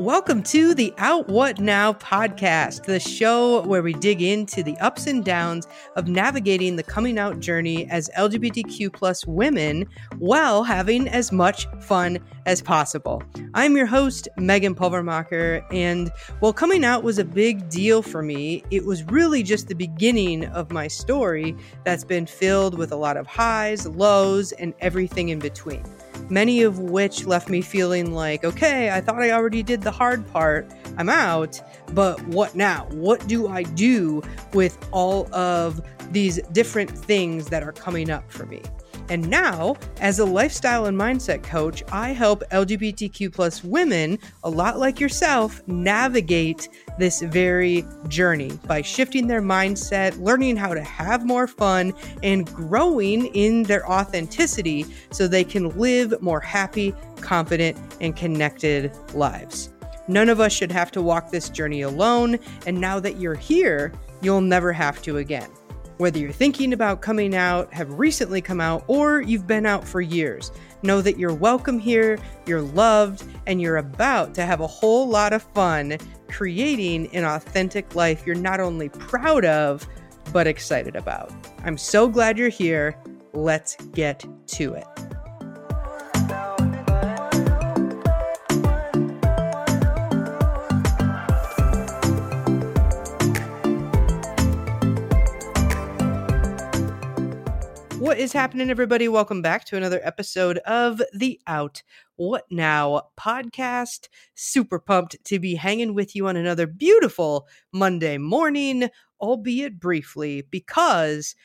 Welcome to the Out What Now podcast, the show where we dig into the ups and downs of navigating the coming out journey as LGBTQ plus women while having as much fun as possible. I'm your host, Megan Pulvermacher, and while coming out was a big deal for me, it was really just the beginning of my story that's been filled with a lot of highs, lows, and everything in between many of which left me feeling like, okay, I thought I already did the hard part. I'm out, but what now? What do I do with all of these different things that are coming up for me? And now, as a lifestyle and mindset coach, I help LGBTQ plus women, a lot like yourself, navigate this very journey by shifting their mindset, learning how to have more fun, and growing in their authenticity so they can live more happy, confident, and connected lives. None of us should have to walk this journey alone, and now that you're here, you'll never have to again. Whether you're thinking about coming out, have recently come out, or you've been out for years, know that you're welcome here, you're loved, and you're about to have a whole lot of fun creating an authentic life you're not only proud of, but excited about. I'm so glad you're here. Let's get to it. What is happening, everybody? Welcome back to another episode of the Out What Now podcast. Super pumped to be hanging with you on another beautiful Monday morning, albeit briefly, because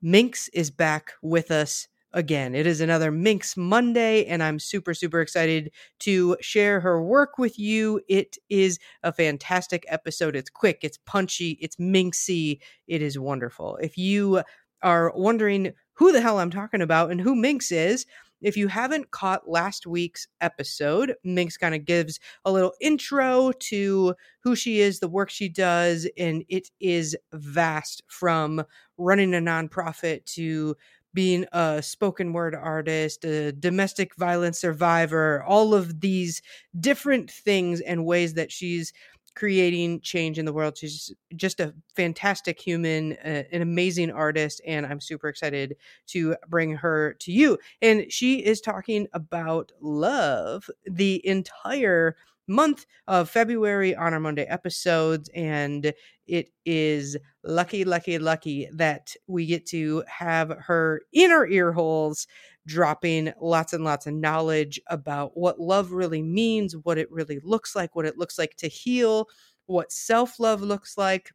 Minx is back with us again. It is another Minx Monday, and I'm super, super excited to share her work with you. It is a fantastic episode. It's quick, it's punchy, it's minxy, it is wonderful. If you are wondering who the hell I'm talking about and who Minx is. If you haven't caught last week's episode, Minx kind of gives a little intro to who she is, the work she does, and it is vast from running a nonprofit to being a spoken word artist, a domestic violence survivor, all of these different things and ways that she's creating change in the world. She's just a fantastic human, uh, an amazing artist, and I'm super excited to bring her to you. And she is talking about love the entire month of February on our Monday episodes. And it is lucky, lucky, lucky that we get to have her in our ear holes dropping lots and lots of knowledge about what love really means, what it really looks like, what it looks like to heal, what self love looks like.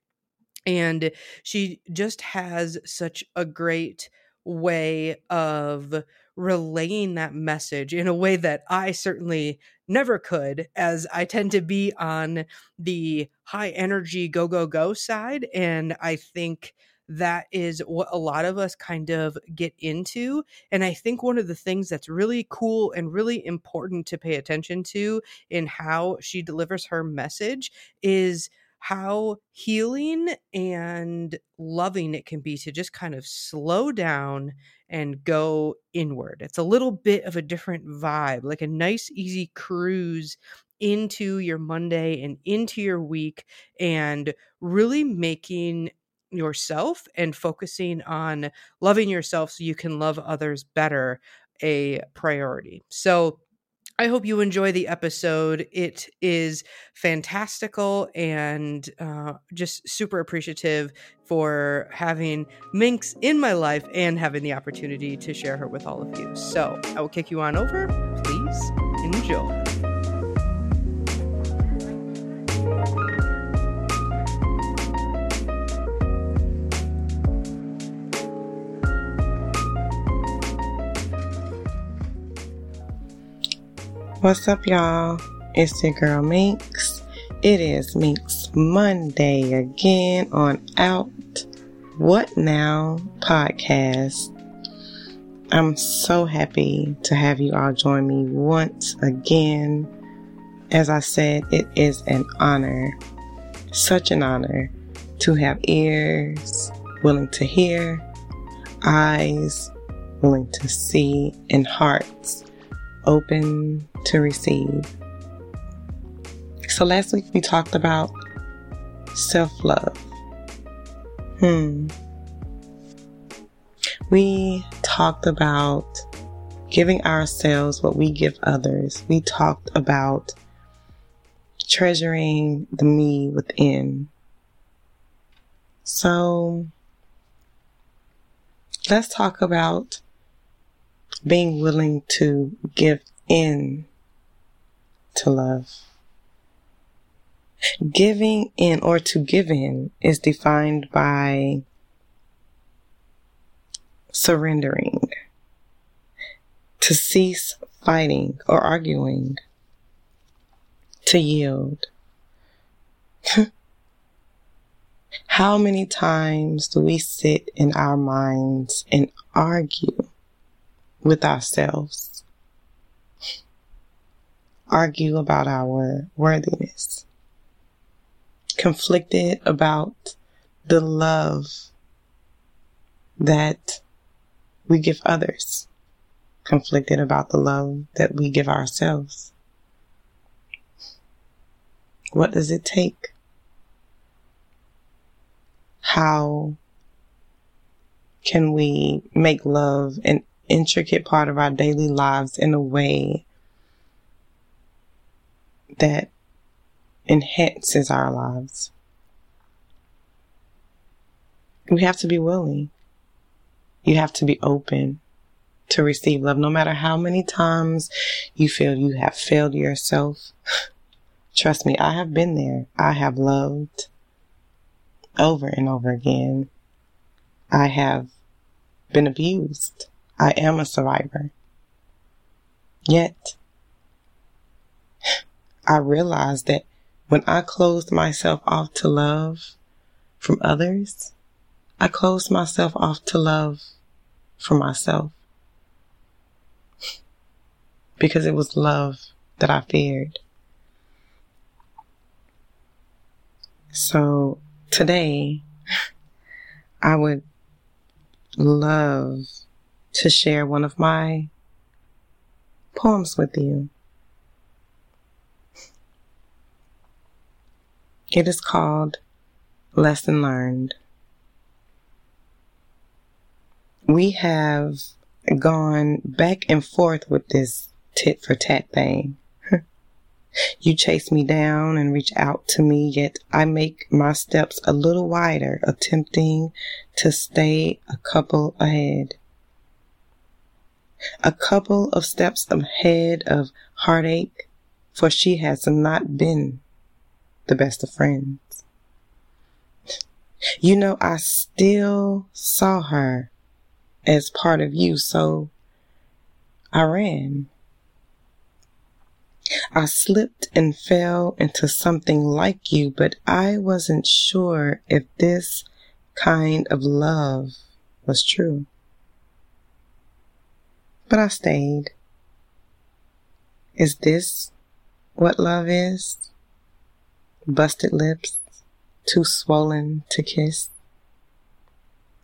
And she just has such a great way of relaying that message in a way that I certainly never could, as I tend to be on the high energy go, go, go side. And I think that is what a lot of us kind of get into. And I think one of the things that's really cool and really important to pay attention to in how she delivers her message is how healing and loving it can be to just kind of slow down and go inward. It's a little bit of a different vibe, like a nice, easy cruise into your Monday and into your week, and really making yourself and focusing on loving yourself so you can love others better a priority. So, I hope you enjoy the episode. It is fantastical and uh, just super appreciative for having Minx in my life and having the opportunity to share her with all of you. So I will kick you on over. Please enjoy. What's up, y'all? It's your girl Minx. It is Minx Monday again on Out What Now podcast. I'm so happy to have you all join me once again. As I said, it is an honor, such an honor to have ears willing to hear, eyes willing to see, and hearts open to receive. So last week we talked about self love. Hmm. We talked about giving ourselves what we give others. We talked about treasuring the me within. So let's talk about being willing to give in to love. Giving in or to give in is defined by surrendering, to cease fighting or arguing, to yield. How many times do we sit in our minds and argue with ourselves? Argue about our worthiness. Conflicted about the love that we give others. Conflicted about the love that we give ourselves. What does it take? how can we make love an intricate part of our daily lives in a way that enhances our lives? We have to be willing. You have to be open to receive love, no matter how many times you feel you have failed yourself. Trust me, I have been there. I have loved over and over again. I have been abused. I am a survivor. Yet, I realized that when I closed myself off to love from others, I closed myself off to love for myself. Because it was love that I feared. So today, I would love to share one of my poems with you. It is called Lesson Learned. We have gone back and forth with this tit for tat thing. You chase me down and reach out to me, yet I make my steps a little wider, attempting to stay a couple ahead. A couple of steps ahead of heartache, for she has not been the best of friends. You know, I still saw her as part of you, so I ran. I slipped and fell into something like you, but I wasn't sure if this kind of love was true. But I stayed. Is this what love is? Busted lips, too swollen to kiss,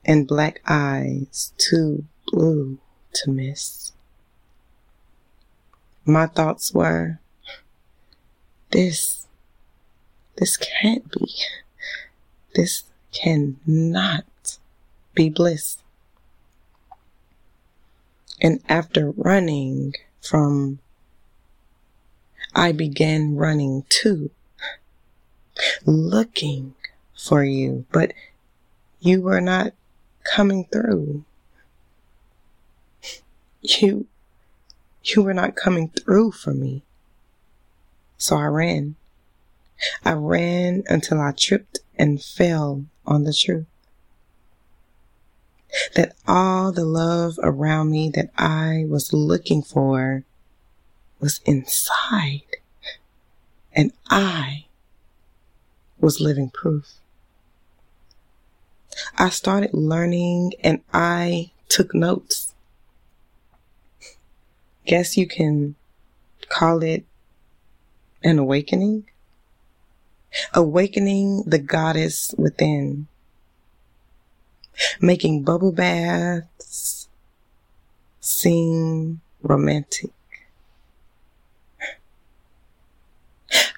and black eyes too blue to miss. My thoughts were, this, this can't be, this cannot be bliss. And after running from, I began running too, looking for you, but you were not coming through. You you were not coming through for me. So I ran. I ran until I tripped and fell on the truth. That all the love around me that I was looking for was inside. And I was living proof. I started learning and I took notes guess you can call it an awakening. Awakening the goddess within. Making bubble baths seem romantic.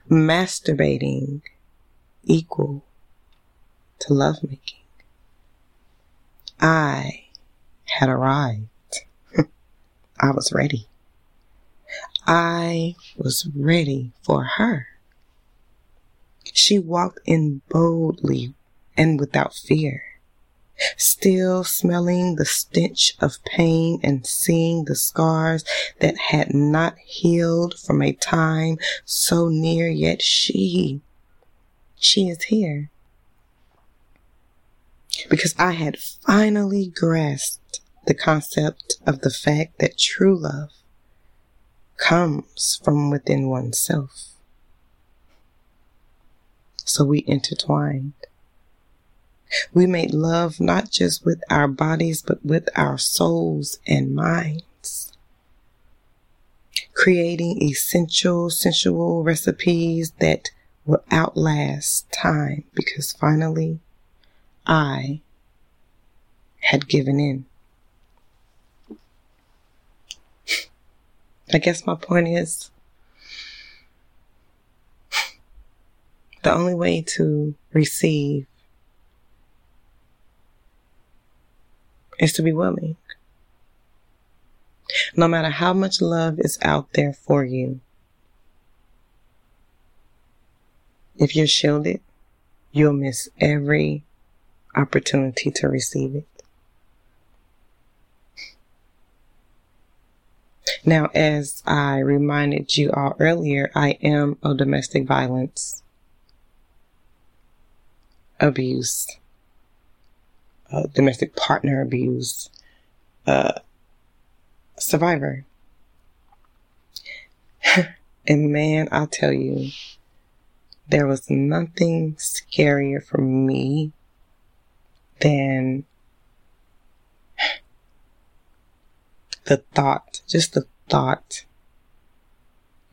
masturbating equal to lovemaking. I had arrived. I was ready. I was ready for her. She walked in boldly and without fear, still smelling the stench of pain and seeing the scars that had not healed from a time so near, yet she, she is here. Because I had finally grasped the concept of the fact that true love comes from within oneself. So we intertwined. We made love not just with our bodies, but with our souls and minds. Creating essential, sensual recipes that will outlast time because finally I had given in. I guess my point is the only way to receive is to be willing. No matter how much love is out there for you, if you're shielded, you'll miss every opportunity to receive it. Now, as I reminded you all earlier, I am a domestic violence abuse, domestic partner abuse survivor. and man, I'll tell you, there was nothing scarier for me than the thought, just the thought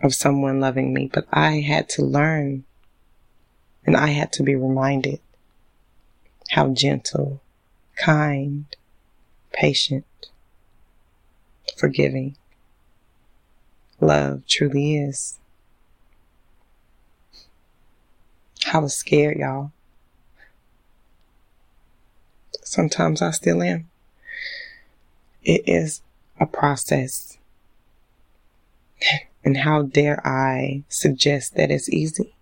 of someone loving me. But I had to learn and I had to be reminded how gentle, kind, patient, forgiving love truly is. I was scared, y'all. Sometimes I still am. It is a process. And how dare I suggest that it's easy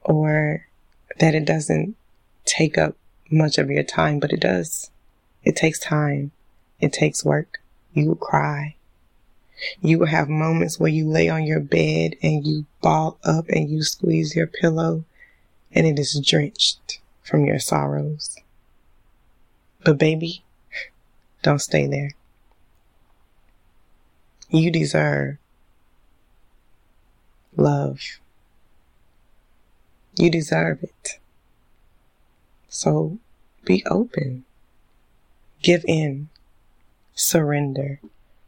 or that it doesn't take up much of your time, but it does. It takes time. It takes work. You will cry. You will have moments where you lay on your bed and you ball up and you squeeze your pillow and it is drenched from your sorrows. But baby, don't stay there. You deserve love. You deserve it. So be open. Give in. Surrender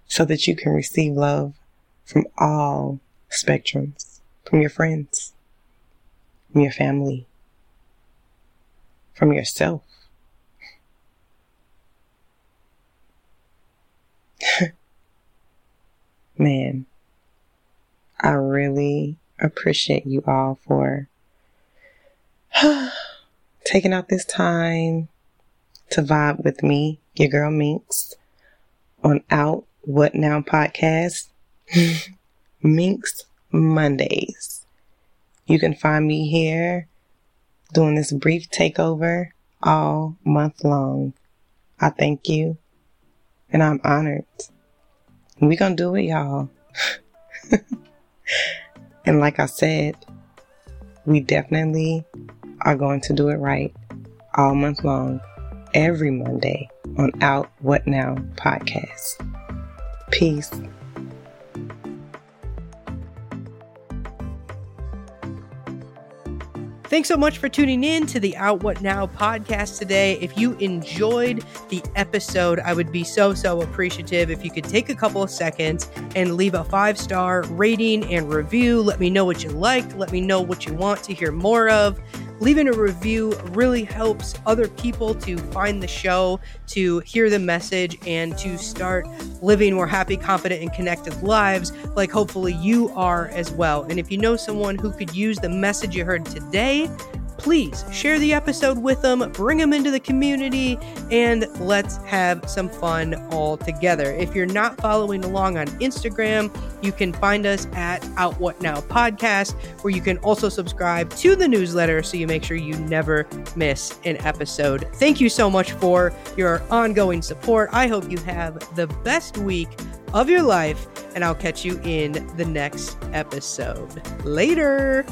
so that you can receive love from all spectrums, from your friends, from your family, from yourself. Man, I really appreciate you all for taking out this time to vibe with me, your girl Minx, on Out What Now podcast, Minx Mondays. You can find me here doing this brief takeover all month long. I thank you and I'm honored. We're gonna do it, y'all. and like I said, we definitely are going to do it right all month long, every Monday on Out What Now podcast. Peace. Thanks so much for tuning in to the Out What Now podcast today. If you enjoyed the episode, I would be so, so appreciative if you could take a couple of seconds and leave a five star rating and review. Let me know what you liked. Let me know what you want to hear more of. Leaving a review really helps other people to find the show, to hear the message, and to start living more happy, confident, and connected lives like hopefully you are as well. And if you know someone who could use the message you heard today, please share the episode with them, bring them into the community, and let's have some fun all together. If you're not following along on Instagram, you can find us at Out What Now Podcast, where you can also subscribe to the newsletter so you make sure you never miss an episode. Thank you so much for your ongoing support. I hope you have the best week of your life, and I'll catch you in the next episode. Later.